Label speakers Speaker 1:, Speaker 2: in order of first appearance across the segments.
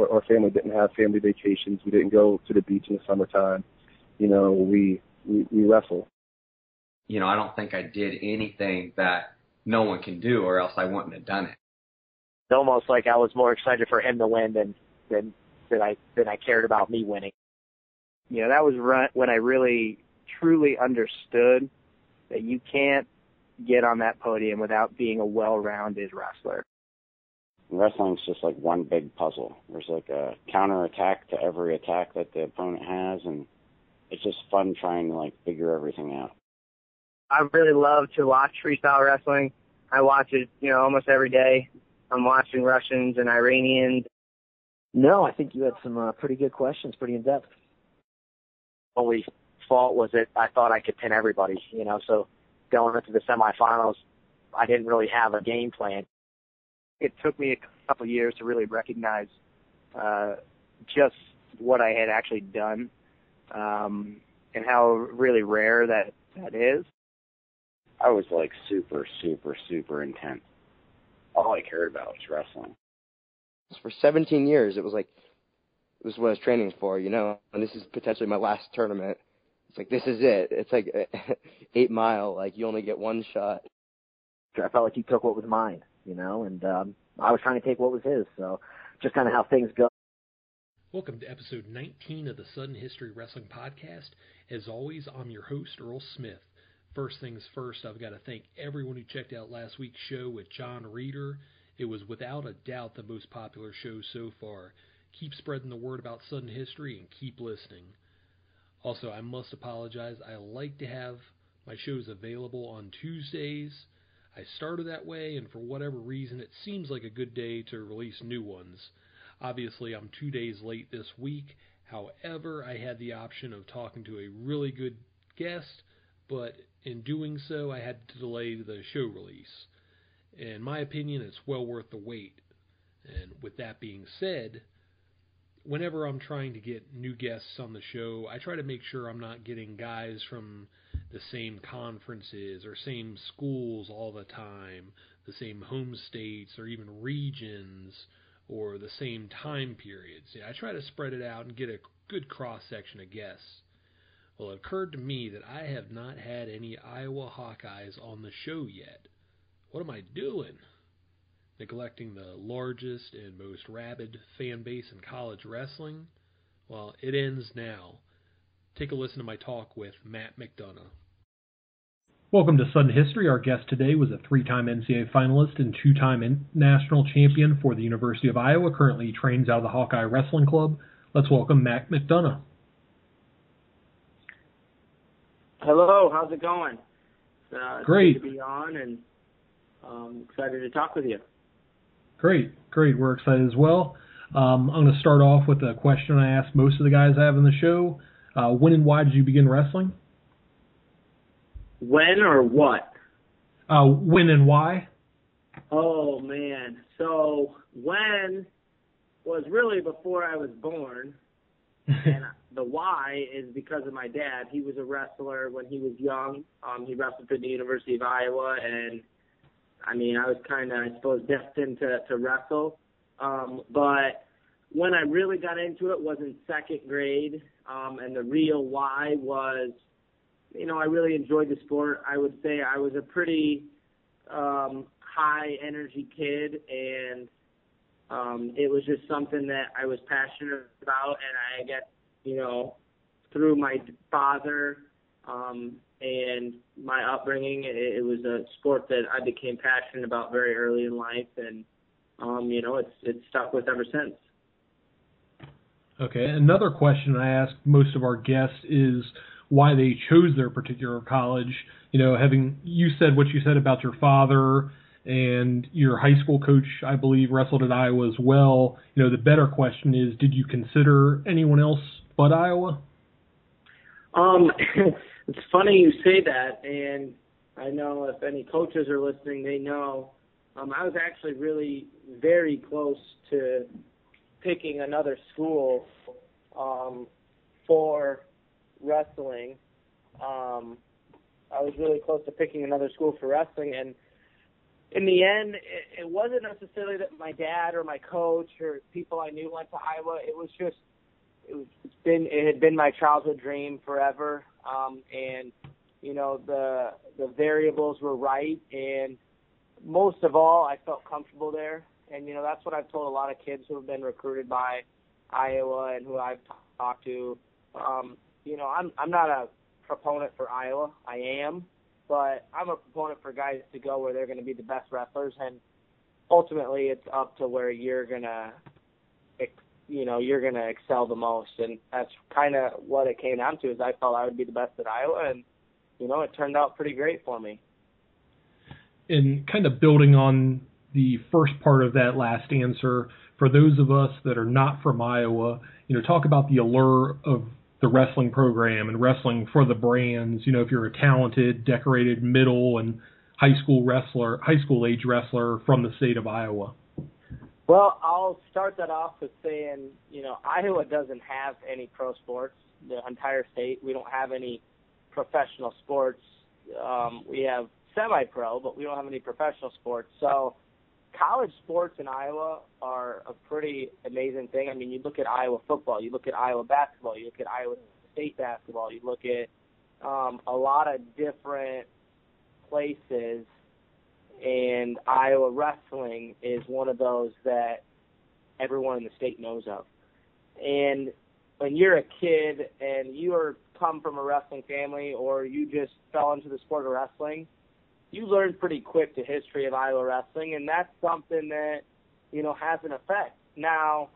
Speaker 1: or our family didn't have family vacations. We didn't go to the beach in the summertime. You know, we we, we wrestle.
Speaker 2: You know, I don't think I did anything that no one can do, or else I wouldn't have done it.
Speaker 3: It's almost like I was more excited for him to win than than than I than I cared about me winning.
Speaker 4: You know, that was when I really truly understood that you can't get on that podium without being a well-rounded wrestler.
Speaker 5: Wrestling's just like one big puzzle. There's like a counter attack to every attack that the opponent has, and it's just fun trying to like figure everything out.
Speaker 4: I really love to watch freestyle wrestling. I watch it, you know, almost every day. I'm watching Russians and Iranians.
Speaker 6: No, I think you had some uh, pretty good questions, pretty in depth.
Speaker 3: Only fault was that I thought I could pin everybody, you know, so going into the semifinals, I didn't really have a game plan.
Speaker 4: It took me a couple of years to really recognize uh, just what I had actually done um, and how really rare that that is.
Speaker 5: I was like super, super, super intense. All I cared about was wrestling.
Speaker 7: For 17 years, it was like this is what I was training for, you know, and this is potentially my last tournament. It's like this is it. It's like eight mile. Like you only get one shot.
Speaker 6: I felt like he took what was mine, you know, and um, I was trying to take what was his. So just kind of how things go.
Speaker 8: Welcome to episode 19 of the Sudden History Wrestling Podcast. As always, I'm your host, Earl Smith. First things first, I've got to thank everyone who checked out last week's show with John Reeder. It was without a doubt the most popular show so far. Keep spreading the word about Sudden History and keep listening. Also, I must apologize. I like to have my shows available on Tuesdays. I started that way, and for whatever reason, it seems like a good day to release new ones. Obviously, I'm two days late this week. However, I had the option of talking to a really good guest, but in doing so, I had to delay the show release. In my opinion, it's well worth the wait. And with that being said, whenever I'm trying to get new guests on the show, I try to make sure I'm not getting guys from the same conferences or same schools all the time, the same home states or even regions or the same time periods. Yeah, I try to spread it out and get a good cross section of guests. Well, it occurred to me that I have not had any Iowa Hawkeyes on the show yet. What am I doing? neglecting the largest and most rabid fan base in college wrestling? Well, it ends now. Take a listen to my talk with Matt McDonough. Welcome to Sudden History. Our guest today was a three time NCAA finalist and two time national champion for the University of Iowa. Currently he trains out of the Hawkeye Wrestling Club. Let's welcome Matt McDonough.
Speaker 9: Hello, how's it going?
Speaker 8: Uh, Great.
Speaker 9: to be on and um, excited to talk with you.
Speaker 8: Great, great. We're excited as well. Um, I'm going to start off with a question I ask most of the guys I have in the show. Uh, when and why did you begin wrestling?
Speaker 9: When or what?
Speaker 8: Uh, when and why?
Speaker 9: Oh man, so when was really before I was born, and the why is because of my dad. He was a wrestler when he was young. Um, he wrestled for the University of Iowa, and I mean, I was kind of, I suppose, destined to, to wrestle. Um, but when I really got into it was in second grade. Um, and the real why was, you know, I really enjoyed the sport. I would say I was a pretty um, high energy kid, and um, it was just something that I was passionate about. And I guess, you know, through my father um, and my upbringing, it, it was a sport that I became passionate about very early in life, and um, you know, it's it's stuck with ever since.
Speaker 8: Okay, another question I ask most of our guests is why they chose their particular college. You know, having you said what you said about your father and your high school coach, I believe, wrestled at Iowa as well. You know, the better question is, did you consider anyone else but Iowa?
Speaker 9: Um, it's funny you say that, and I know if any coaches are listening, they know. Um, I was actually really very close to picking another school um, for wrestling. Um, I was really close to picking another school for wrestling, and in the end, it, it wasn't necessarily that my dad or my coach or people I knew went to Iowa. It was just it was it's been it had been my childhood dream forever. Um, and you know the the variables were right, and most of all, I felt comfortable there. And you know that's what I've told a lot of kids who have been recruited by Iowa and who I've talked to. Um, you know, I'm I'm not a proponent for Iowa. I am, but I'm a proponent for guys to go where they're going to be the best wrestlers, and ultimately, it's up to where you're gonna, you know, you're gonna excel the most, and that's kind of what it came down to. Is I felt I would be the best at Iowa, and you know, it turned out pretty great for me.
Speaker 8: And kind of building on the first part of that last answer, for those of us that are not from Iowa, you know, talk about the allure of the wrestling program and wrestling for the Brands. You know, if you're a talented, decorated middle and high school wrestler, high school age wrestler from the state of Iowa.
Speaker 9: Well, I'll start that off with saying, you know, Iowa doesn't have any pro sports. The entire state, we don't have any professional sports. Um, we have semi-pro, but we don't have any professional sports. So college sports in Iowa are a pretty amazing thing. I mean, you look at Iowa football, you look at Iowa basketball, you look at Iowa State basketball, you look at um, a lot of different places, and Iowa wrestling is one of those that everyone in the state knows of. And when you're a kid and you are come from a wrestling family or you just fell into the sport of wrestling – you learn pretty quick the history of Iowa wrestling, and that's something that you know has an effect. Now,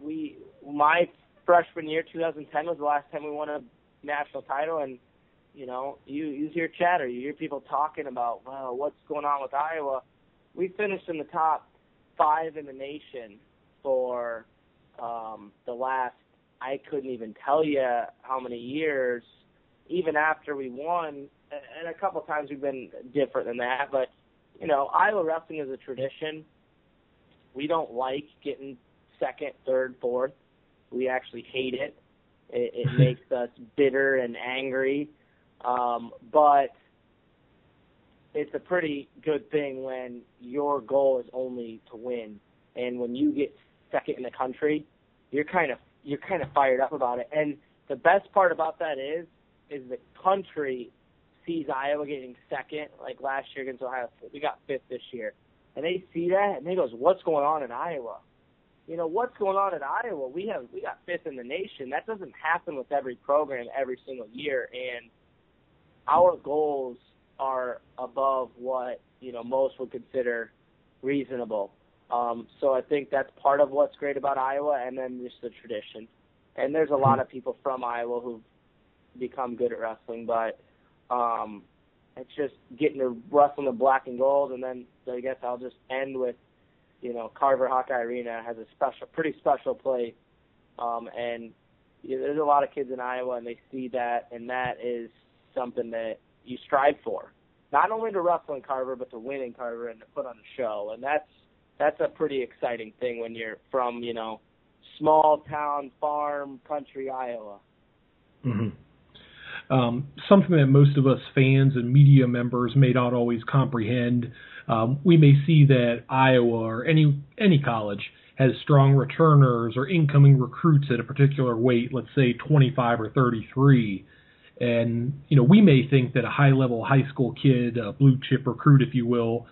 Speaker 9: we my freshman year, 2010, was the last time we won a national title, and you know, you you hear chatter, you hear people talking about, well, what's going on with Iowa? We finished in the top five in the nation for um, the last. I couldn't even tell you how many years. Even after we won, and a couple times we've been different than that. But you know, Iowa wrestling is a tradition. We don't like getting second, third, fourth. We actually hate it. It, it makes us bitter and angry. Um, but it's a pretty good thing when your goal is only to win, and when you get second in the country, you're kind of you're kind of fired up about it. And the best part about that is, is the country sees Iowa getting second, like last year against Ohio State. We got fifth this year. And they see that and they goes, What's going on in Iowa? You know, what's going on in Iowa? We have we got fifth in the nation. That doesn't happen with every program every single year and our goals are above what, you know, most would consider reasonable. Um, so I think that's part of what's great about Iowa and then just the tradition. And there's a lot of people from Iowa who've become good at wrestling, but um, it's just getting to wrestle the black and gold, and then I guess I'll just end with, you know, Carver Hawkeye Arena has a special, pretty special place, um, and you know, there's a lot of kids in Iowa, and they see that, and that is something that you strive for, not only to wrestle in Carver, but to win in Carver and to put on a show, and that's that's a pretty exciting thing when you're from, you know, small town farm country Iowa.
Speaker 8: Mm-hmm um, something that most of us fans and media members may not always comprehend. Um, we may see that Iowa or any any college has strong returners or incoming recruits at a particular weight, let's say 25 or 33. And you know, we may think that a high-level high school kid, a blue chip recruit, if you will,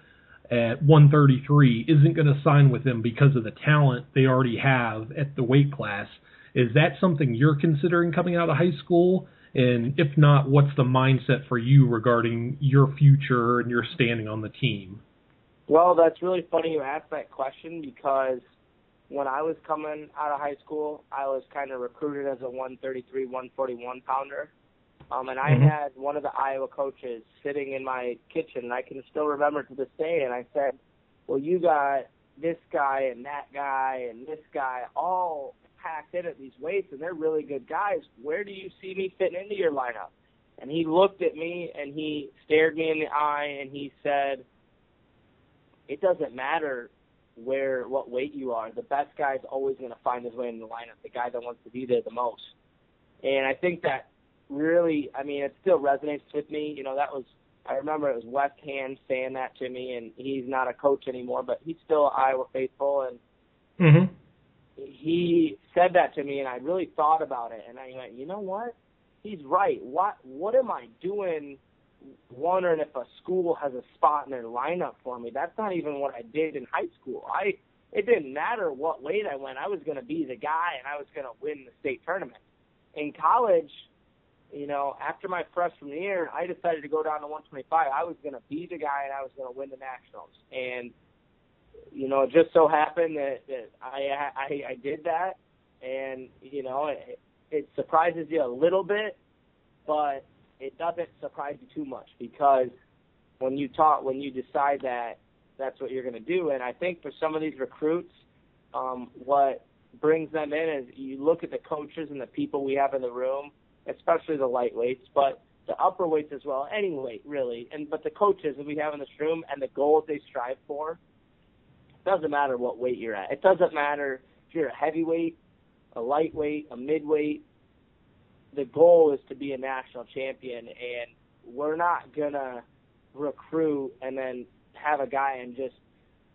Speaker 8: at 133 isn't going to sign with them because of the talent they already have at the weight class. Is that something you're considering coming out of high school? And if not, what's the mindset for you regarding your future and your standing on the team?
Speaker 9: Well, that's really funny you asked that question because when I was coming out of high school, I was kind of recruited as a 133, 141 pounder. Um, and I mm-hmm. had one of the Iowa coaches sitting in my kitchen, and I can still remember to this day. And I said, "Well, you got this guy and that guy and this guy all packed in at these weights and they're really good guys. Where do you see me fitting into your lineup? And he looked at me and he stared me in the eye and he said, It doesn't matter where what weight you are. The best guy's always gonna find his way in the lineup, the guy that wants to be there the most. And I think that really I mean it still resonates with me. You know, that was I remember it was Wes Hand saying that to me, and he's not a coach anymore, but he's still Iowa faithful, and
Speaker 8: Mm-hmm.
Speaker 9: He said that to me, and I really thought about it, and I went, you know what? He's right. What what am I doing? Wondering if a school has a spot in their lineup for me. That's not even what I did in high school. I it didn't matter what weight I went. I was going to be the guy, and I was going to win the state tournament. In college, you know, after my freshman year, I decided to go down to 125. I was going to be the guy, and I was going to win the nationals. And you know, it just so happened that, that I, I I did that, and you know, it, it surprises you a little bit, but it doesn't surprise you too much because when you talk, when you decide that that's what you're going to do, and I think for some of these recruits, um, what brings them in is you look at the coaches and the people we have in the room, especially the lightweights, but the upper weights as well, any weight really, and but the coaches that we have in this room and the goals they strive for doesn't matter what weight you're at. It doesn't matter if you're a heavyweight, a lightweight, a midweight. The goal is to be a national champion, and we're not gonna recruit and then have a guy and just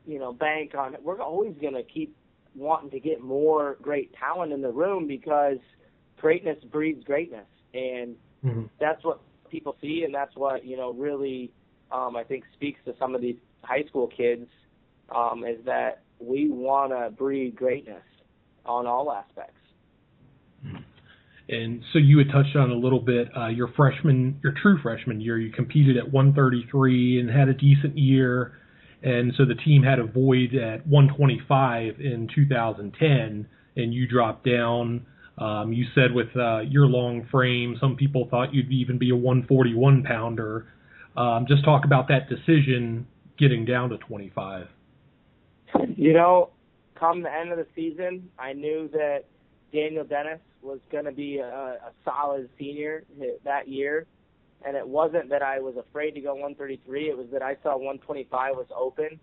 Speaker 9: you know bank on it. We're always gonna keep wanting to get more great talent in the room because greatness breeds greatness, and
Speaker 8: Mm-hmm.
Speaker 9: that's what people see, and that's what you know really um, I think speaks to some of these high school kids um, is that we want to breed greatness on all aspects.
Speaker 8: And so you had touched on a little bit uh, your freshman, your true freshman year. You competed at 133 and had a decent year, and so the team had a void at 125 in 2010, and you dropped down. Um, you said with uh, your long frame, some people thought you'd even be a 141 pounder. Um, just talk about that decision getting down to 25.
Speaker 9: You know, come the end of the season, I knew that Daniel Dennis was going to be a, a solid senior that year. And it wasn't that I was afraid to go 133. It was that I saw 125 was open.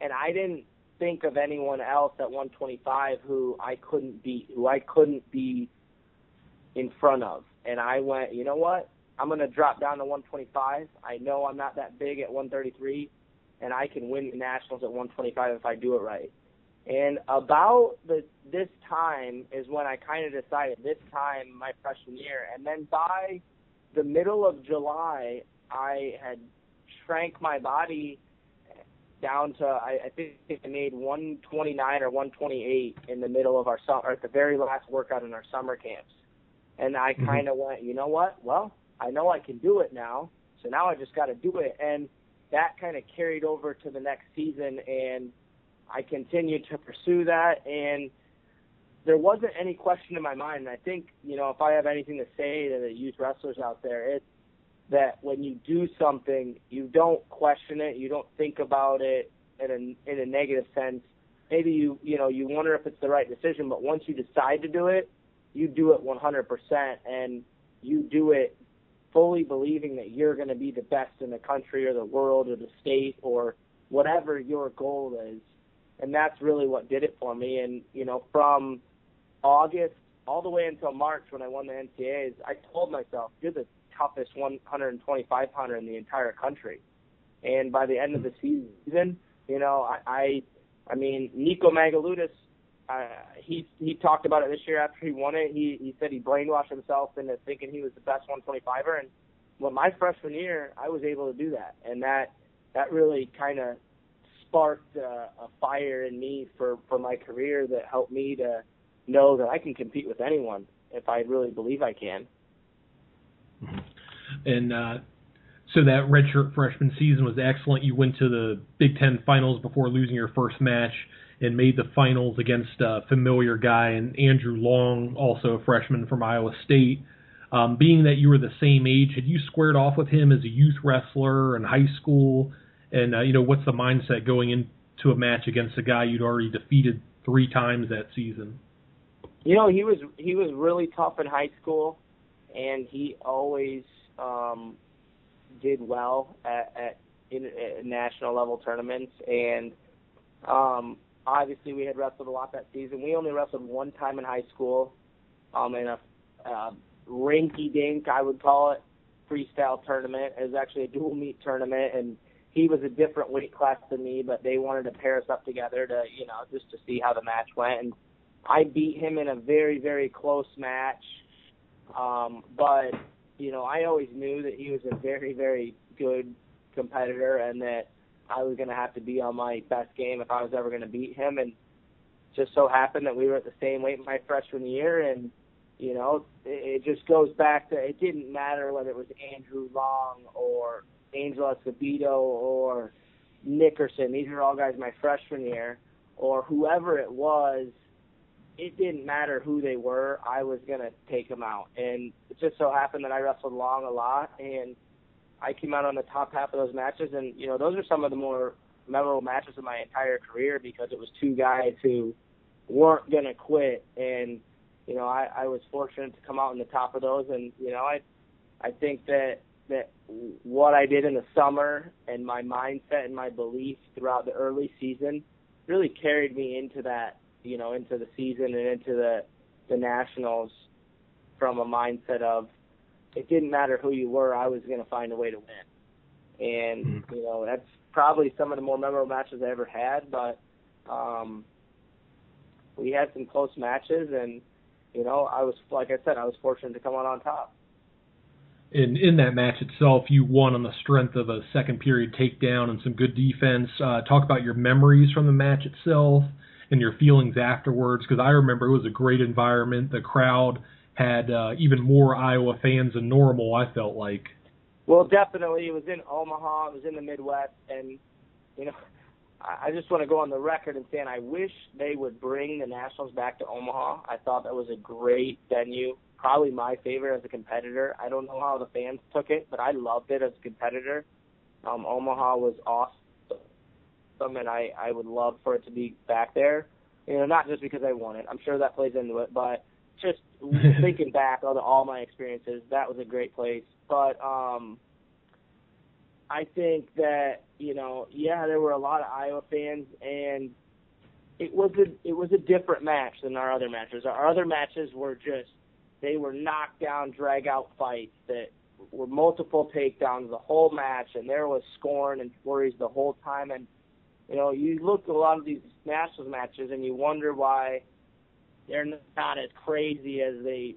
Speaker 9: And I didn't think of anyone else at 125 who I couldn't beat, who I couldn't be in front of. And I went, you know what? I'm going to drop down to 125. I know I'm not that big at 133, and I can win the nationals at 125 if I do it right. And about the this time is when I kind of decided this time my freshman year, and then by the middle of July, I had shrank my body down to I, I think I made 129 or 128 in the middle of our summer, or at the very last workout in our summer camps. And I
Speaker 8: mm-hmm.
Speaker 9: kind of went, you know what? Well, I know I can do it now, so now I just got to do it. And that kind of carried over to the next season, and I continued to pursue that. And there wasn't any question in my mind. And I think, you know, if I have anything to say to the youth wrestlers out there, it's that when you do something, you don't question it, you don't think about it in a in a negative sense. Maybe you you know you wonder if it's the right decision, but once you decide to do it, you do it 100%, and you do it fully believing that you're going to be the best in the country or the world or the state or whatever your goal is. And that's really what did it for me. And you know, from August all the way until March when I won the NCAAs, I told myself, you're the toughest 125 pounder in the entire country. And by the end of the season, you know, I, I, I mean, Nico Megaludis, uh, he he talked about it this year after he won it. He he said he brainwashed himself into thinking he was the best 125er. And when my freshman year, I was able to do that, and that that really kind of sparked uh, a fire in me for for my career that helped me to know that I can compete with anyone if I really believe I can.
Speaker 8: And uh, so that redshirt freshman season was excellent. You went to the Big Ten finals before losing your first match and made the finals against a familiar guy and Andrew Long, also a freshman from Iowa State. Um, being that you were the same age, had you squared off with him as a youth wrestler in high school? And uh, you know, what's the mindset going into a match against a guy you'd already defeated three times that season?
Speaker 9: You know, he was he was really tough in high school, and he always um, did well at, at in, at national level tournaments. And um, obviously, we had wrestled a lot that season. We only wrestled one time in high school, um, in a uh, rinky dink, I would call it, freestyle tournament. It was actually a dual meet tournament, and he was a different weight class than me, but they wanted to pair us up together to, you know, just to see how the match went. And I beat him in a very, very close match. Um, but, you know, I always knew that he was a very, very good competitor and that I was going to have to be on my best game if I was ever going to beat him. And just so happened that we were at the same weight my freshman year. And, you know, it, it just goes back to it didn't matter whether it was Andrew Long or Angel Escobedo or Nickerson. These are all guys my freshman year, or whoever it was. It didn't matter who they were. I was gonna take them out, and it just so happened that I wrestled Long a lot, and I came out on the top half of those matches. And you know, those are some of the more memorable matches of my entire career because it was two guys who weren't gonna quit, and you know, I, I was fortunate to come out on the top of those, and you know, I I think that that what I did in the summer and my mindset and my belief throughout the early season really carried me into that, you know, into the season and into the the nationals from a mindset of it didn't matter who you were, I was going to find a way to win. And mm-hmm. you know, that's probably some of the more memorable matches I ever had, but um we had some close matches and you know, I was like I said, I was fortunate to come out on top
Speaker 8: in in that match itself, you won on the strength of a second period takedown and some good defense. Uh, talk about your memories from the match itself and your feelings afterwards, because I remember it was a great environment. The crowd had uh, even more Iowa fans than normal. I felt like.
Speaker 9: Well, definitely, it was in Omaha. It was in the Midwest, and you know, I just want to go on the record and saying I wish they would bring the Nationals back to Omaha. I thought that was a great venue probably my favorite as a competitor. I don't know how the fans took it, but I loved it as a competitor. Um, Omaha was awesome, and I I would love for it to be back there. You know, not just because I won it. I'm sure that plays into it, but just thinking back on all my experiences, that was a great place. But um, I think that you know, yeah, there were a lot of Iowa fans, and it was a it was a different match than our other matches. Our other matches were just they were knockdown, drag out fights that were multiple takedowns the whole match, and there was scorn and flurries the whole time. And you know, you look at a lot of these Nationals matches, and you wonder why they're not as crazy as they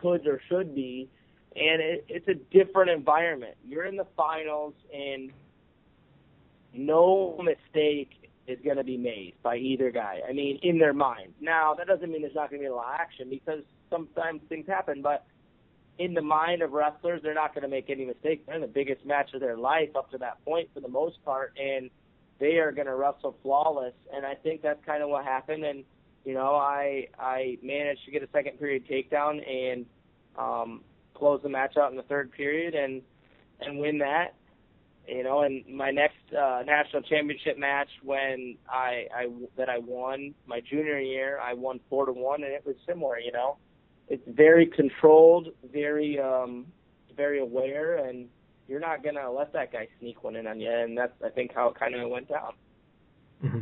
Speaker 9: could or should be. And it, it's a different environment. You're in the finals, and no mistake is going to be made by either guy. I mean, in their mind. Now, that doesn't mean there's not going to be a lot of action because sometimes things happen, but in the mind of wrestlers, they're not going to make any mistakes. They're in the biggest match of their life up to that point for the most part, and they are going to wrestle flawless. And I think that's kind of what happened. And you know, I I managed to get a second period takedown and um, close the match out in the third period and and win that. You know, and my next uh, national championship match when I, I that I won my junior year, I won four to one, and it was similar. You know, it's very controlled, very um, very aware, and you're not gonna let that guy sneak one in on you. And that's I think how it kind of went down.
Speaker 8: Mm-hmm.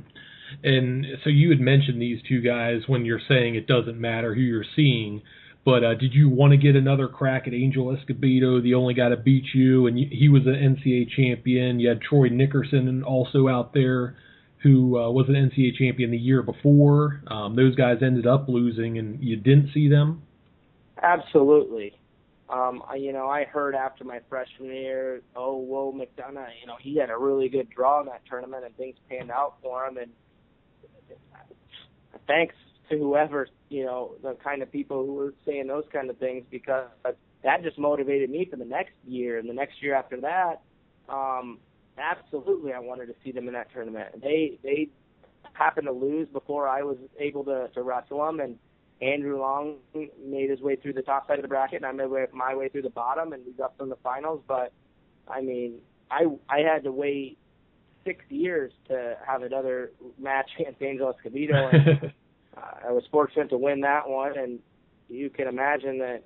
Speaker 8: And so you had mentioned these two guys when you're saying it doesn't matter who you're seeing. But uh, did you want to get another crack at Angel Escobedo, the only guy to beat you? And he was an NCAA champion. You had Troy Nickerson also out there, who uh, was an NCAA champion the year before. Um, those guys ended up losing, and you didn't see them.
Speaker 9: Absolutely. Um, I, you know, I heard after my freshman year, oh, whoa, McDonough, you know, he had a really good draw in that tournament and things panned out for him. And thanks to whoever, you know, the kind of people who were saying those kind of things because that just motivated me for the next year and the next year after that. Um, absolutely, I wanted to see them in that tournament. They, they happened to lose before I was able to, to wrestle them and, Andrew Long made his way through the top side of the bracket, and I made my way through the bottom, and we got from the finals. But I mean, I I had to wait six years to have another match against Angel Escobedo, and uh, I was fortunate to win that one. And you can imagine that,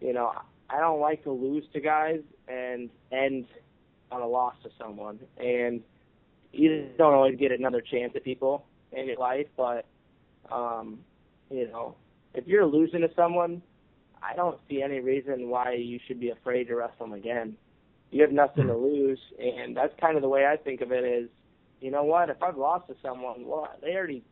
Speaker 9: you know, I don't like to lose to guys and end on a loss to someone, and you don't always get another chance at people in your life, but um, you know, if you're losing to someone, I don't see any reason why you should be afraid to wrestle him again. You have nothing to hmm. lose, and that's kind of the way I think of it. Is you know what? If I've lost to someone, well, they already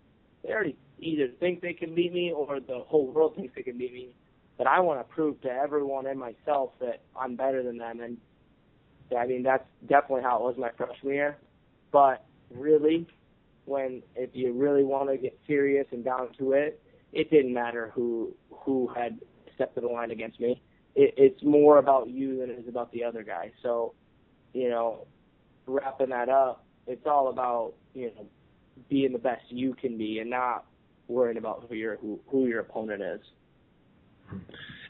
Speaker 9: they already either think they can beat me or the whole world thinks they can beat me. But I want to prove to everyone and myself that I'm better than them. And I mean, that's definitely how it was my freshman year. But really, when if you really want to get serious and down to it, it didn't matter who who had stepped to the line against me. It, it's more about you than it is about the other guy. So, you know, wrapping that up, it's all about you know being the best you can be and not worrying about who your who, who your opponent is.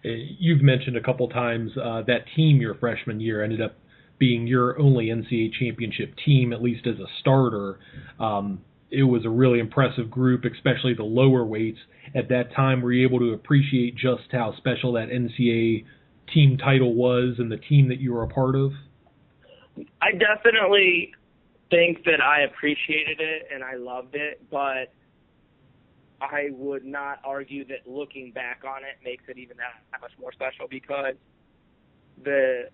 Speaker 8: You've mentioned a couple times uh, that team your freshman year ended up being your only NCAA championship team, at least as a starter. Um, it was a really impressive group, especially the lower weights. At that time, were you able to appreciate just how special that NCAA team title was and the team that you were a part of?
Speaker 9: I definitely think that I appreciated it and I loved it, but I would not argue that looking back on it makes it even that, much more special because the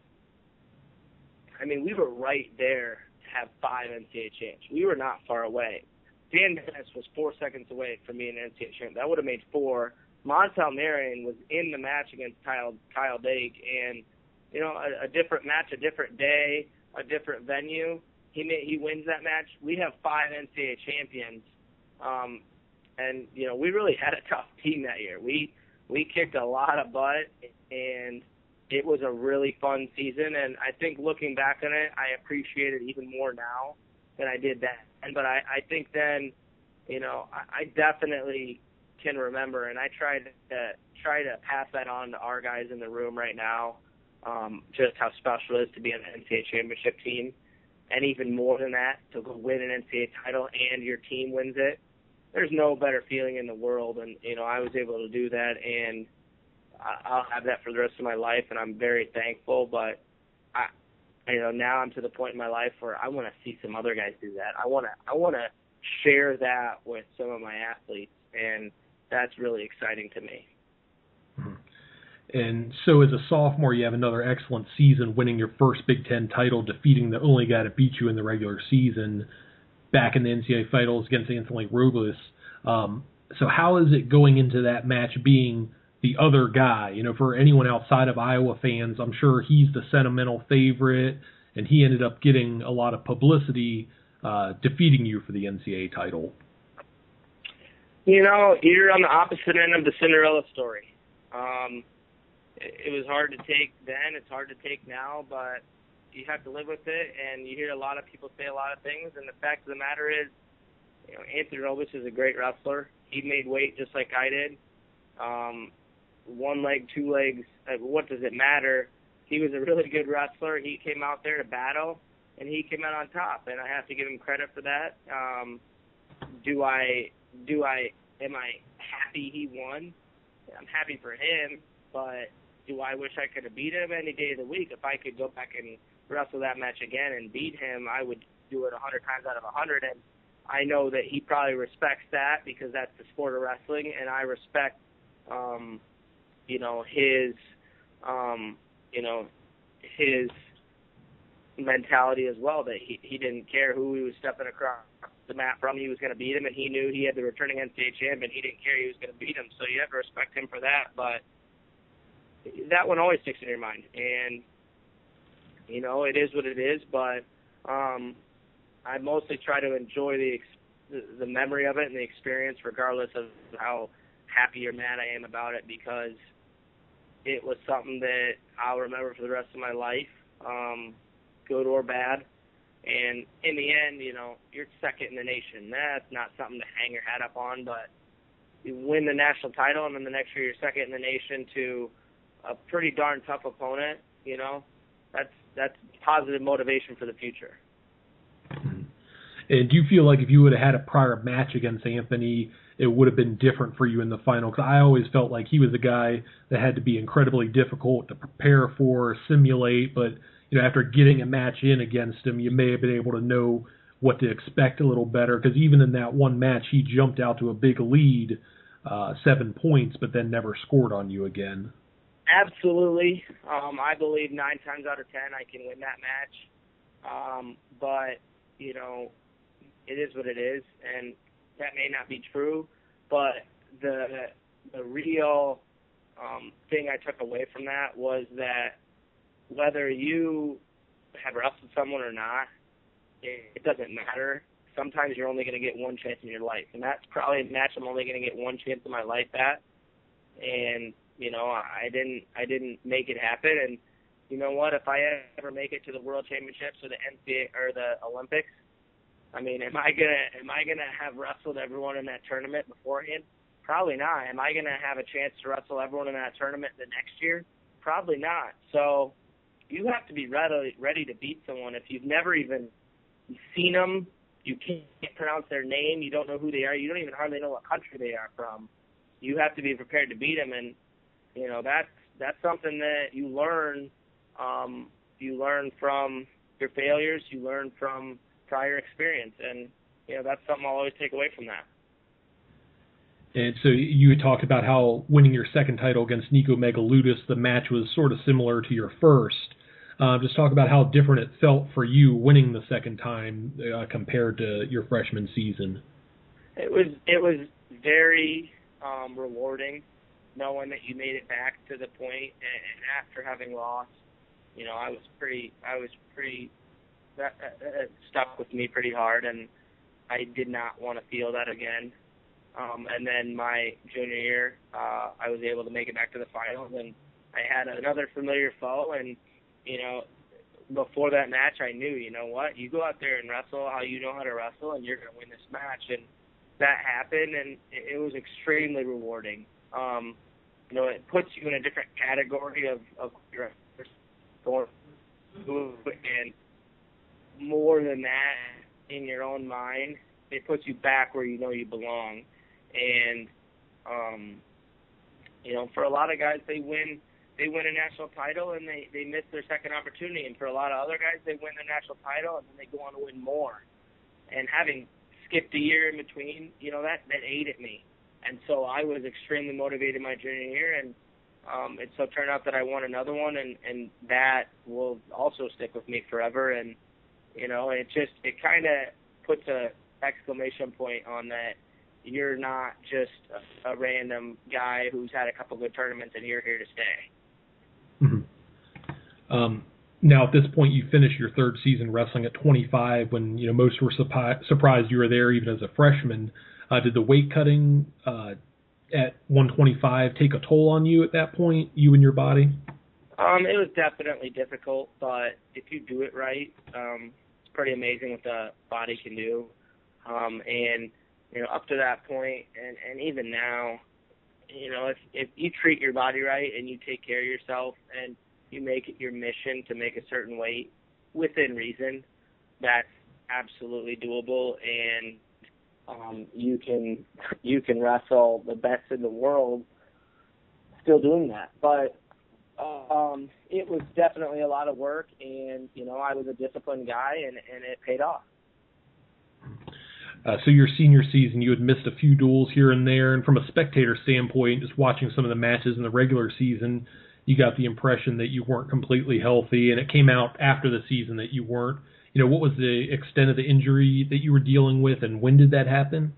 Speaker 9: I mean, we were right there to have five NCAA champs. We were not far away. Dan Dennis was four seconds away from being an NCAA champ. That would have made four. Montel Marion was in the match against Kyle Kyle Dake, and you know a, a different match, a different day, a different venue. He may, he wins that match. We have five NCAA champions, um, and you know we really had a tough team that year. We we kicked a lot of butt, and it was a really fun season. And I think looking back on it, I appreciate it even more now than I did then. But I, I think then, you know, I, I definitely can remember, and I try to try to pass that on to our guys in the room right now. Um, just how special it is to be on an NCAA championship team, and even more than that, to go win an NCAA title and your team wins it. There's no better feeling in the world, and you know I was able to do that, and I'll have that for the rest of my life, and I'm very thankful. But I, you know, now I'm to the point in my life where I want to see some other guys do that. I want to, I want to share that with some of my athletes, and that's really exciting to me.
Speaker 8: And so, as a sophomore, you have another excellent season, winning your first Big Ten title, defeating the only guy to beat you in the regular season back in the NCAA finals against Anthony Robles. Um, so, how is it going into that match being the other guy? You know, for anyone outside of Iowa fans, I'm sure he's the sentimental favorite, and he ended up getting a lot of publicity uh, defeating you for the NCAA title.
Speaker 9: You know, you're on the opposite end of the Cinderella story. Um, it, it was hard to take then. It's hard to take now, but you have to live with it. And you hear a lot of people say a lot of things. And the fact of the matter is, you know, Anthony Robles is a great wrestler. He made weight just like I did. Um, one leg, two legs. Uh, what does it matter? He was a really good wrestler. He came out there to battle, and he came out on top. And I have to give him credit for that. Um, do I do I am I happy he won? I'm happy for him, but do I wish I could have beat him any day of the week? If I could go back and wrestle that match again and beat him, I would do it a hundred times out of a hundred. And I know that he probably respects that because that's the sport of wrestling, and I respect, um, you know, his, um, you know, his mentality as well. That he he didn't care who he was stepping across the mat from. He was going to beat him, and he knew he had the returning NCAA champ, and he didn't care he was going to beat him. So you have to respect him for that. But that one always sticks in your mind, and you know it is what it is. But um, I mostly try to enjoy the the memory of it and the experience, regardless of how happy or mad I am about it, because it was something that I'll remember for the rest of my life, um, good or bad. And in the end, you know, you're second in the nation. That's not something to hang your hat up on, but you win the national title, and then the next year you're second in the nation to a pretty darn tough opponent. You know, that's that's positive motivation for the future.
Speaker 8: And do you feel like if you would have had a prior match against Anthony, it would have been different for you in the final? Because I always felt like he was a guy that had to be incredibly difficult to prepare for, simulate, but you know, after getting a match in against him, you may have been able to know what to expect a little better. Because even in that one match, he jumped out to a big lead, uh, seven points, but then never scored on you again.
Speaker 9: absolutely. Um, I believe nine times out of ten I can win that match. Um, but you know, it is what it is, and that may not be true. But the the real um, thing I took away from that was that whether you have wrestled someone or not, it, it doesn't matter. Sometimes you're only going to get one chance in your life, and that's probably a match I'm only going to get one chance in my life at. And you know, I didn't I didn't make it happen, and you know what? If I ever make it to the World Championships or the NCAA or the Olympics, I mean, am I gonna am I gonna have wrestled everyone in that tournament beforehand? Probably not. Am I gonna have a chance to wrestle everyone in that tournament the next year? Probably not. So you have to be ready ready to beat someone if you've never even seen them. You can't pronounce their name. You don't know who they are. You don't even hardly know what country they are from. You have to be prepared to beat them, and you know that's that's something that you learn. Um, you learn from your failures. You learn from prior experience, and you know that's something I'll always take away from that.
Speaker 8: And so you had talked about how winning your second title against Nico Megaludis, the match was sort of similar to your first. Uh, just talk about how different it felt for you winning the second time uh, compared to your freshman season.
Speaker 9: It was it was very um, rewarding knowing that you made it back to the point, and, and after having lost, you know, I was pretty I was pretty that, that stuck with me pretty hard, and I did not want to feel that again. Um, and then my junior year, uh, I was able to make it back to the finals, and I had another familiar foe. And you know, before that match, I knew, you know what, you go out there and wrestle how you know how to wrestle, and you're going to win this match. And that happened, and it, it was extremely rewarding. Um, you know, it puts you in a different category of of your and more than that in your own mind, it puts you back where you know you belong. And um, you know, for a lot of guys, they win they win a national title and they they miss their second opportunity. And for a lot of other guys, they win their national title and then they go on to win more. And having skipped a year in between, you know, that that ate at me. And so I was extremely motivated my junior year, and um, it so turned out that I won another one, and and that will also stick with me forever. And you know, it just it kind of puts a exclamation point on that you're not just a, a random guy who's had a couple good tournaments and you're here to stay.
Speaker 8: Mm-hmm. Um, now, at this point, you finish your third season wrestling at 25. When you know most were surpi- surprised you were there, even as a freshman. Uh, did the weight cutting uh, at 125 take a toll on you at that point, you and your body?
Speaker 9: Um, it was definitely difficult, but if you do it right, um, pretty amazing what the body can do. Um, and you know, up to that point, and and even now, you know, if if you treat your body right and you take care of yourself and you make it your mission to make a certain weight within reason, that's absolutely doable and um, you can you can wrestle the best in the world still doing that. But um, it was definitely a lot of work, and you know I was a disciplined guy, and and it paid off.
Speaker 8: Uh, so your senior season, you had missed a few duels here and there, and from a spectator standpoint, just watching some of the matches in the regular season, you got the impression that you weren't completely healthy, and it came out after the season that you weren't you know, what was the extent of the injury that you were dealing with, and when did that happen?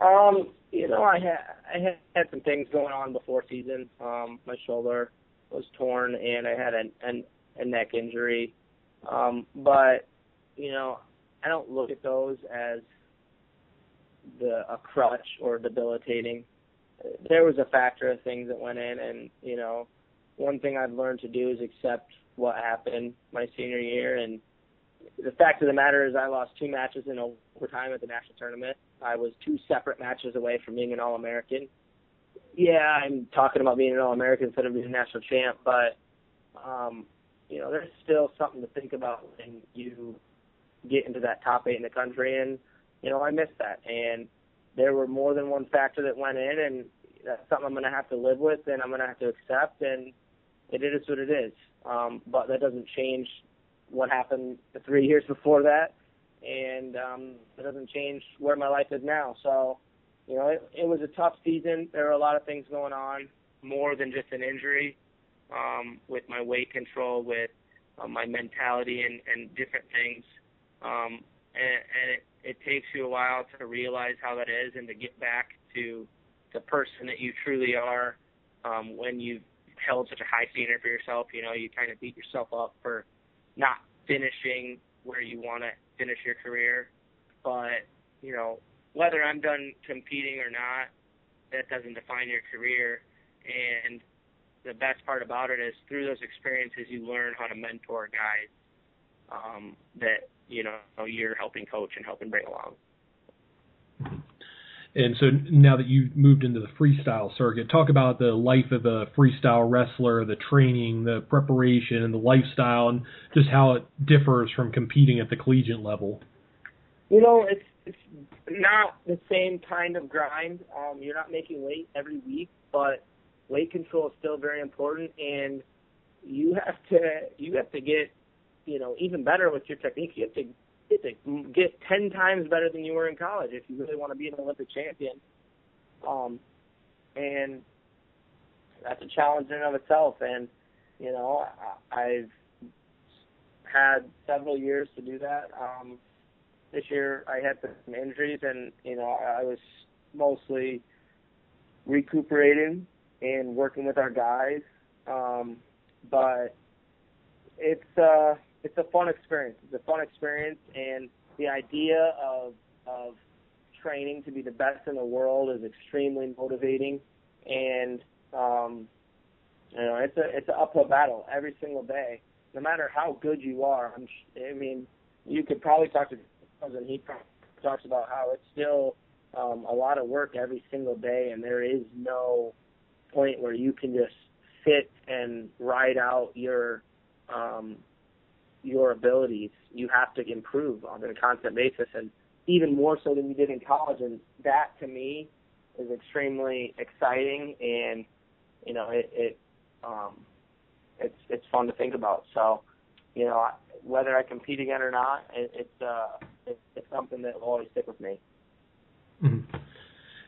Speaker 9: Um, you know, I had I had, some things going on before season. Um, my shoulder was torn, and I had an, an a neck injury. Um, but you know, I don't look at those as the a crutch or debilitating. There was a factor of things that went in, and you know, one thing I've learned to do is accept what happened my senior year and the fact of the matter is I lost two matches in overtime at the national tournament. I was two separate matches away from being an All-American. Yeah, I'm talking about being an All-American instead of being a national champ, but um, you know, there's still something to think about when you get into that top eight in the country, and you know, I missed that, and there were more than one factor that went in, and that's something I'm going to have to live with, and I'm going to have to accept, and it is what it is. Um, but that doesn't change what happened the three years before that, and um, it doesn't change where my life is now. So, you know, it, it was a tough season. There were a lot of things going on, more than just an injury, um, with my weight control, with uh, my mentality, and, and different things. Um, and, and it, it takes you a while to realize how that is, and to get back to the person that you truly are um, when you've held such a high standard for yourself. You know, you kind of beat yourself up for not finishing where you want to finish your career. But, you know, whether I'm done competing or not, that doesn't define your career. And the best part about it is through those experiences, you learn how to mentor guys um, that, you know, you're helping coach and helping bring along.
Speaker 8: And so now that you've moved into the freestyle circuit, talk about the life of a freestyle wrestler, the training, the preparation, and the lifestyle, and just how it differs from competing at the collegiate level.
Speaker 9: You know, it's it's not the same kind of grind. Um, you're not making weight every week, but weight control is still very important, and you have to you have to get you know even better with your technique. You have to get to get ten times better than you were in college if you really want to be an Olympic champion. Um, and that's a challenge in and of itself. And you know, I, I've had several years to do that. Um, this year I had some injuries, and you know, I was mostly recuperating and working with our guys. Um, but it's uh it's a fun experience. It's a fun experience, and the idea of of training to be the best in the world is extremely motivating. And um, you know, it's a it's an uphill battle every single day. No matter how good you are, I'm, I mean, you could probably talk to and he talks about how it's still um, a lot of work every single day, and there is no point where you can just sit and ride out your um, your abilities. You have to improve on a constant basis, and even more so than you did in college. And that, to me, is extremely exciting, and you know, it, it um, it's it's fun to think about. So, you know, whether I compete again or not, it, it's uh, it, it's something that will always stick with me.
Speaker 8: Mm-hmm.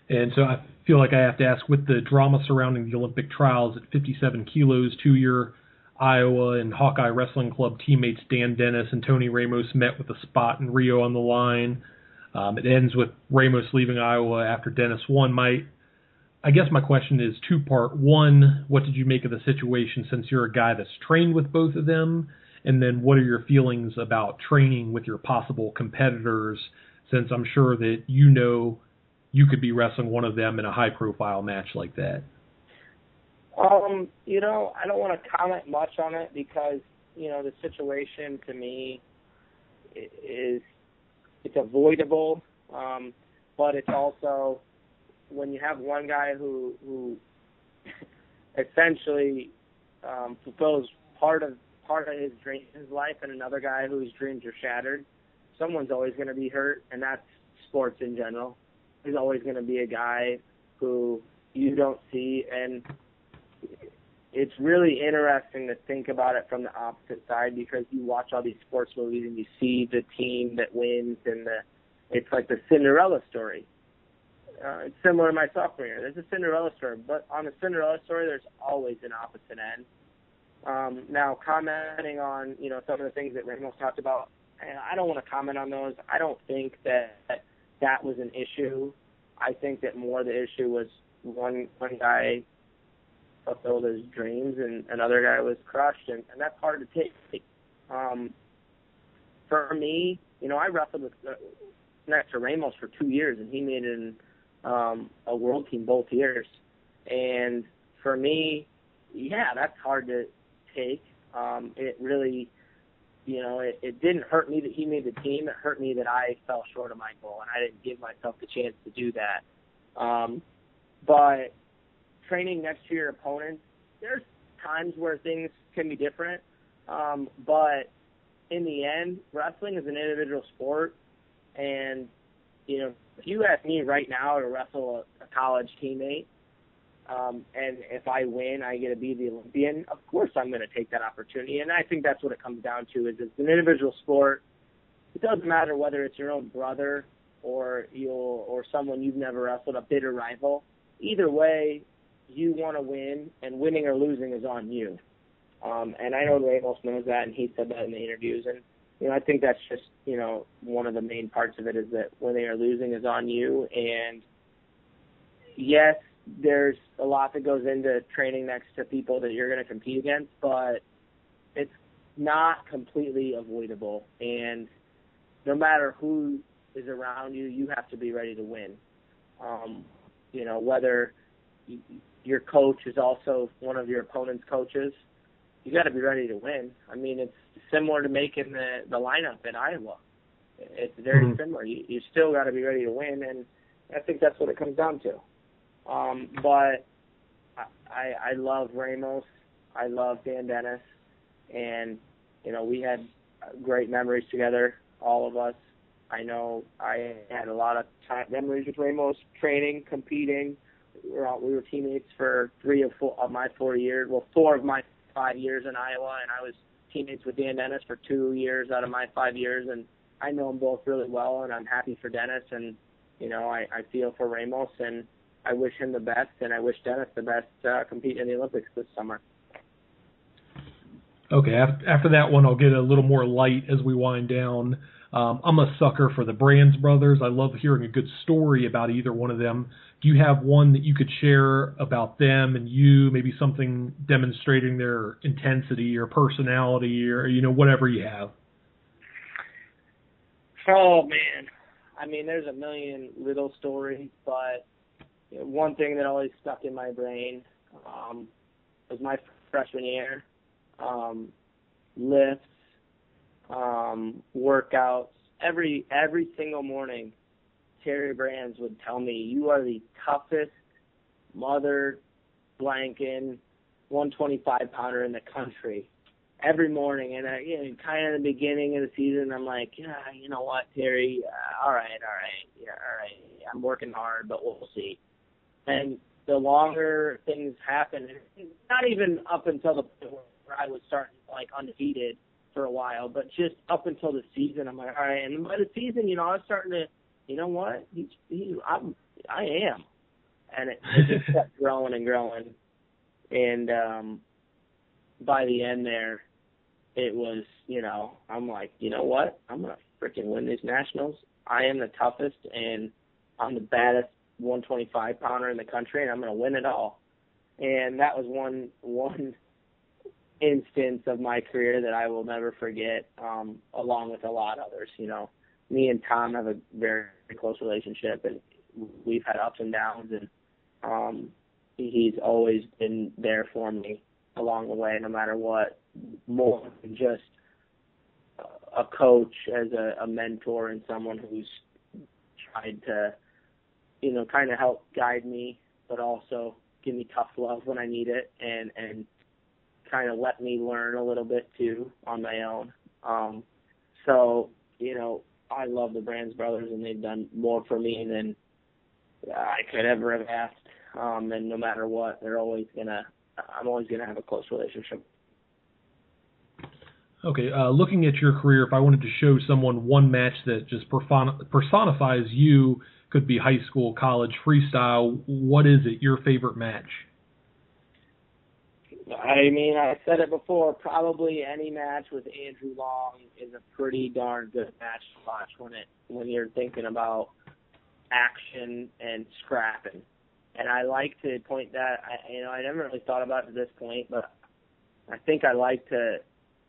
Speaker 8: And so I feel like I have to ask, with the drama surrounding the Olympic trials at 57 kilos, two year Iowa and Hawkeye Wrestling Club teammates Dan Dennis and Tony Ramos met with a spot in Rio on the line. Um, it ends with Ramos leaving Iowa after Dennis won. My, I guess my question is two part. One, what did you make of the situation since you're a guy that's trained with both of them? And then what are your feelings about training with your possible competitors since I'm sure that you know you could be wrestling one of them in a high profile match like that?
Speaker 9: Um, you know, I don't want to comment much on it because you know the situation to me is it's avoidable, um, but it's also when you have one guy who who essentially um, fulfills part of part of his dream his life, and another guy whose dreams are shattered. Someone's always going to be hurt, and that's sports in general. There's always going to be a guy who you don't see, and it's really interesting to think about it from the opposite side because you watch all these sports movies and you see the team that wins and the it's like the Cinderella story. Uh, it's similar to my sophomore year. There's a Cinderella story, but on the Cinderella story, there's always an opposite end. Um, now, commenting on you know some of the things that Ramos talked about, I don't want to comment on those. I don't think that that was an issue. I think that more the issue was one one guy fulfilled his dreams, and another guy was crushed, and, and that's hard to take. Um, for me, you know, I wrestled with uh, next to Ramos for two years, and he made it um, a world team both years. And for me, yeah, that's hard to take. Um, it really, you know, it, it didn't hurt me that he made the team. It hurt me that I fell short of my goal, and I didn't give myself the chance to do that. Um, but training next to your opponents, there's times where things can be different. Um, but in the end, wrestling is an individual sport, and you know, if you ask me right now to wrestle a, a college teammate, um, and if I win, I get to be the Olympian. Of course, I'm going to take that opportunity, and I think that's what it comes down to. Is it's an individual sport. It doesn't matter whether it's your own brother or you'll or someone you've never wrestled, a bitter rival. Either way, you want to win, and winning or losing is on you. Um, and I know Ramos knows that, and he said that in the interviews. And you know, I think that's just you know one of the main parts of it is that winning or losing is on you. And yes, there's a lot that goes into training next to people that you're going to compete against, but it's not completely avoidable. And no matter who is around you, you have to be ready to win. Um, you know, whether your coach is also one of your opponent's coaches, you got to be ready to win. I mean, it's similar to making the the lineup in Iowa. It's very mm-hmm. similar. You you still got to be ready to win, and I think that's what it comes down to. Um, but I I love Ramos. I love Dan Dennis, and you know we had great memories together, all of us. I know I had a lot of time, memories with Ramos, training, competing. We were, all, we were teammates for three of, four, of my four years. Well, four of my five years in Iowa, and I was teammates with Dan Dennis for two years out of my five years, and I know them both really well, and I'm happy for Dennis, and you know I, I feel for Ramos, and I wish him the best, and I wish Dennis the best uh, compete in the Olympics this summer.
Speaker 8: Okay, after that one, I'll get a little more light as we wind down. Um, I'm a sucker for the Brands brothers. I love hearing a good story about either one of them. Do you have one that you could share about them and you, maybe something demonstrating their intensity or personality or you know whatever you have?
Speaker 9: Oh man, I mean, there's a million little stories, but one thing that always stuck in my brain um, was my freshman year. Um, lifts, um, workouts. Every every single morning, Terry Brands would tell me, "You are the toughest mother blanking 125 pounder in the country." Every morning, and I, you know, kind of the beginning of the season, I'm like, yeah, you know what, Terry, uh, all right, all right, yeah, all right, I'm working hard, but we'll see. And the longer things happen, not even up until the point where I was starting like undefeated, for a while, but just up until the season, I'm like, all right. And by the season, you know, I was starting to, you know what? He's, he, I'm, I am, and it, it just kept growing and growing. And um, by the end there, it was, you know, I'm like, you know what? I'm gonna freaking win these nationals. I am the toughest, and I'm the baddest 125 pounder in the country, and I'm gonna win it all. And that was one one instance of my career that I will never forget, um, along with a lot of others. You know, me and Tom have a very, very close relationship, and we've had ups and downs, and um, he's always been there for me along the way, no matter what. More than just a coach, as a, a mentor, and someone who's tried to, you know, kind of help guide me, but also give me tough love when I need it, and and kind of let me learn a little bit too on my own. Um, so, you know, I love the Brands brothers and they've done more for me than I could ever have asked. Um, and no matter what, they're always gonna, I'm always gonna have a close relationship.
Speaker 8: Okay, uh, looking at your career, if I wanted to show someone one match that just personifies you, could be high school, college, freestyle. What is it? Your favorite match?
Speaker 9: I mean, I said it before. Probably any match with Andrew Long is a pretty darn good match to watch when it when you're thinking about action and scrapping. And I like to point that. I, you know, I never really thought about it at this point, but I think I like to. Uh,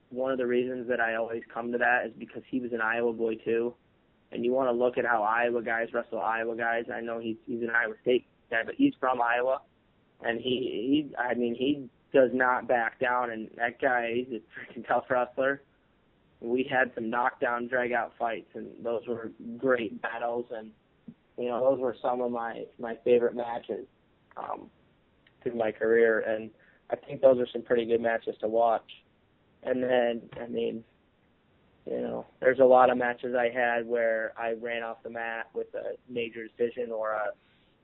Speaker 9: one of the reasons that I always come to that is because he was an Iowa boy too, and you want to look at how Iowa guys wrestle Iowa guys. I know he's he's an Iowa State guy, but he's from Iowa, and he he. I mean, he does not back down, and that guy he's a freaking tough wrestler. We had some knockdown, drag out fights, and those were great battles, and you know those were some of my my favorite matches um, through my career, and I think those are some pretty good matches to watch. And then, I mean, you know, there's a lot of matches I had where I ran off the mat with a major decision or a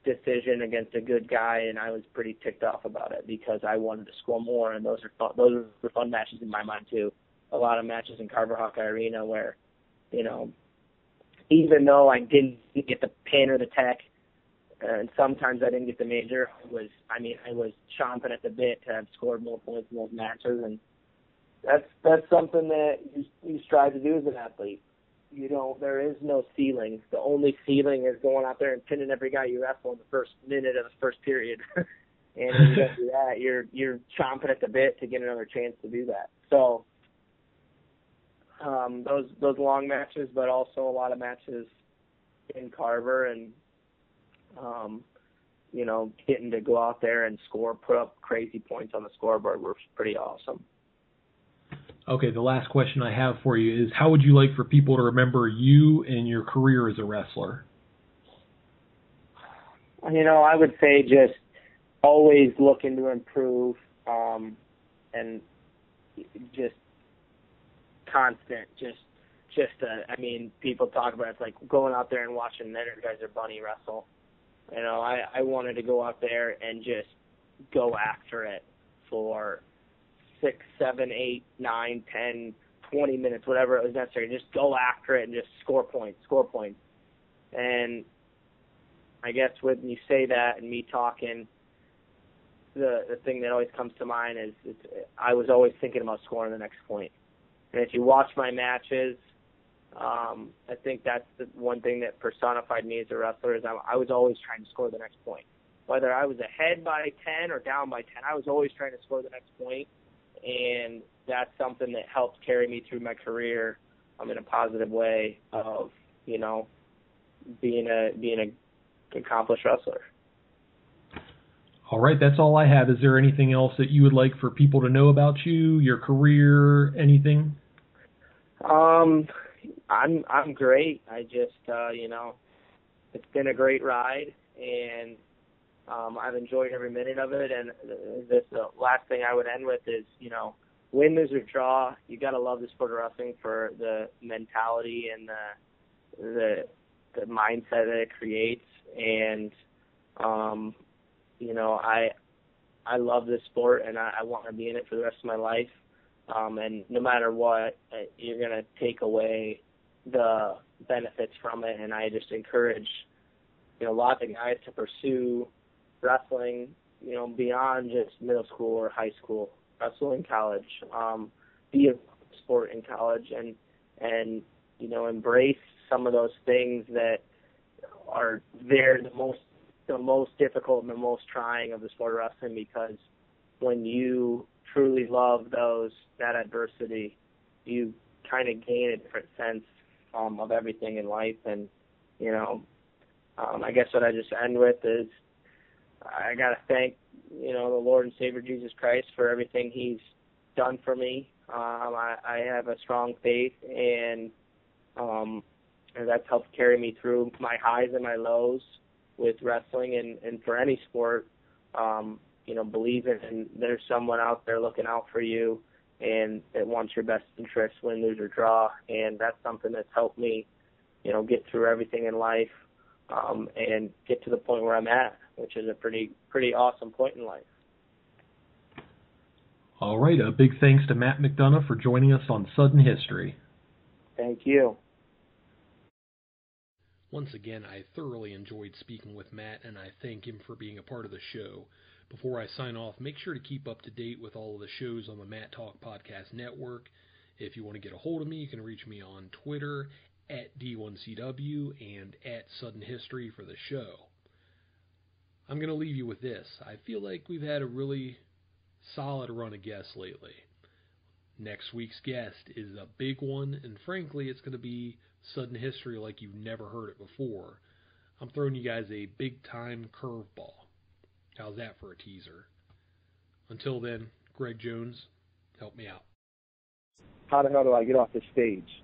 Speaker 9: decision against a good guy, and I was pretty ticked off about it because I wanted to score more, and those are fun, those are fun matches in my mind too. A lot of matches in Carver Hawkeye Arena where, you know, even though I didn't get the pin or the tech, and sometimes I didn't get the major, I was I mean I was chomping at the bit to have scored more points in those matches, and that's that's something that you, you strive to do as an athlete. You know, there is no ceiling. The only ceiling is going out there and pinning every guy you wrestle in the first minute of the first period. and when you don't do that, you're you're chomping at the bit to get another chance to do that. So um, those those long matches, but also a lot of matches in Carver and um, you know getting to go out there and score, put up crazy points on the scoreboard was pretty awesome.
Speaker 8: Okay, the last question I have for you is how would you like for people to remember you and your career as a wrestler?
Speaker 9: You know, I would say just always looking to improve um and just constant just just uh, I mean people talk about it, it's like going out there and watching the or bunny wrestle. You know, I I wanted to go out there and just go after it for six, seven, eight, nine, ten, twenty minutes, whatever it was necessary. Just go after it and just score points, score points. And I guess when you say that and me talking, the the thing that always comes to mind is, is I was always thinking about scoring the next point. And if you watch my matches, um, I think that's the one thing that personified me as a wrestler is I, I was always trying to score the next point. Whether I was ahead by 10 or down by 10, I was always trying to score the next point and that's something that helped carry me through my career um, in a positive way of you know being a being a accomplished wrestler.
Speaker 8: All right, that's all I have. Is there anything else that you would like for people to know about you, your career, anything?
Speaker 9: Um, I'm I'm great. I just uh, you know, it's been a great ride, and um, I've enjoyed every minute of it, and this the last thing I would end with is, you know, win, lose or draw, you got to love the sport of wrestling for the mentality and the the the mindset that it creates, and um, you know, I I love this sport, and I, I want to be in it for the rest of my life. Um, and no matter what, uh, you're gonna take away the benefits from it, and I just encourage you know lots of guys to pursue wrestling, you know, beyond just middle school or high school. Wrestle in college, um, be a sport in college, and and you know embrace some of those things that are there the most the most difficult and the most trying of the sport of wrestling because when you truly love those that adversity, you kind of gain a different sense um, of everything in life. And you know, um, I guess what I just end with is I got to thank you know the Lord and Savior Jesus Christ for everything He's done for me. Um, I, I have a strong faith, and um, and that's helped carry me through my highs and my lows with wrestling and and for any sport. Um, you know, believe believing and there's someone out there looking out for you and that wants your best interest, win, lose, or draw. And that's something that's helped me, you know, get through everything in life um, and get to the point where I'm at which is a pretty pretty awesome point in life.
Speaker 8: All right, a big thanks to Matt McDonough for joining us on Sudden History.
Speaker 9: Thank you.
Speaker 8: Once again, I thoroughly enjoyed speaking with Matt, and I thank him for being a part of the show. Before I sign off, make sure to keep up to date with all of the shows on the Mat Talk Podcast Network. If you want to get a hold of me, you can reach me on Twitter at D1CW and at Sudden History for the show. I'm going to leave you with this. I feel like we've had a really solid run of guests lately. Next week's guest is a big one, and frankly, it's going to be sudden history like you've never heard it before. I'm throwing you guys a big time curveball. How's that for a teaser? Until then, Greg Jones, help me out.
Speaker 1: How the hell do I get off this stage?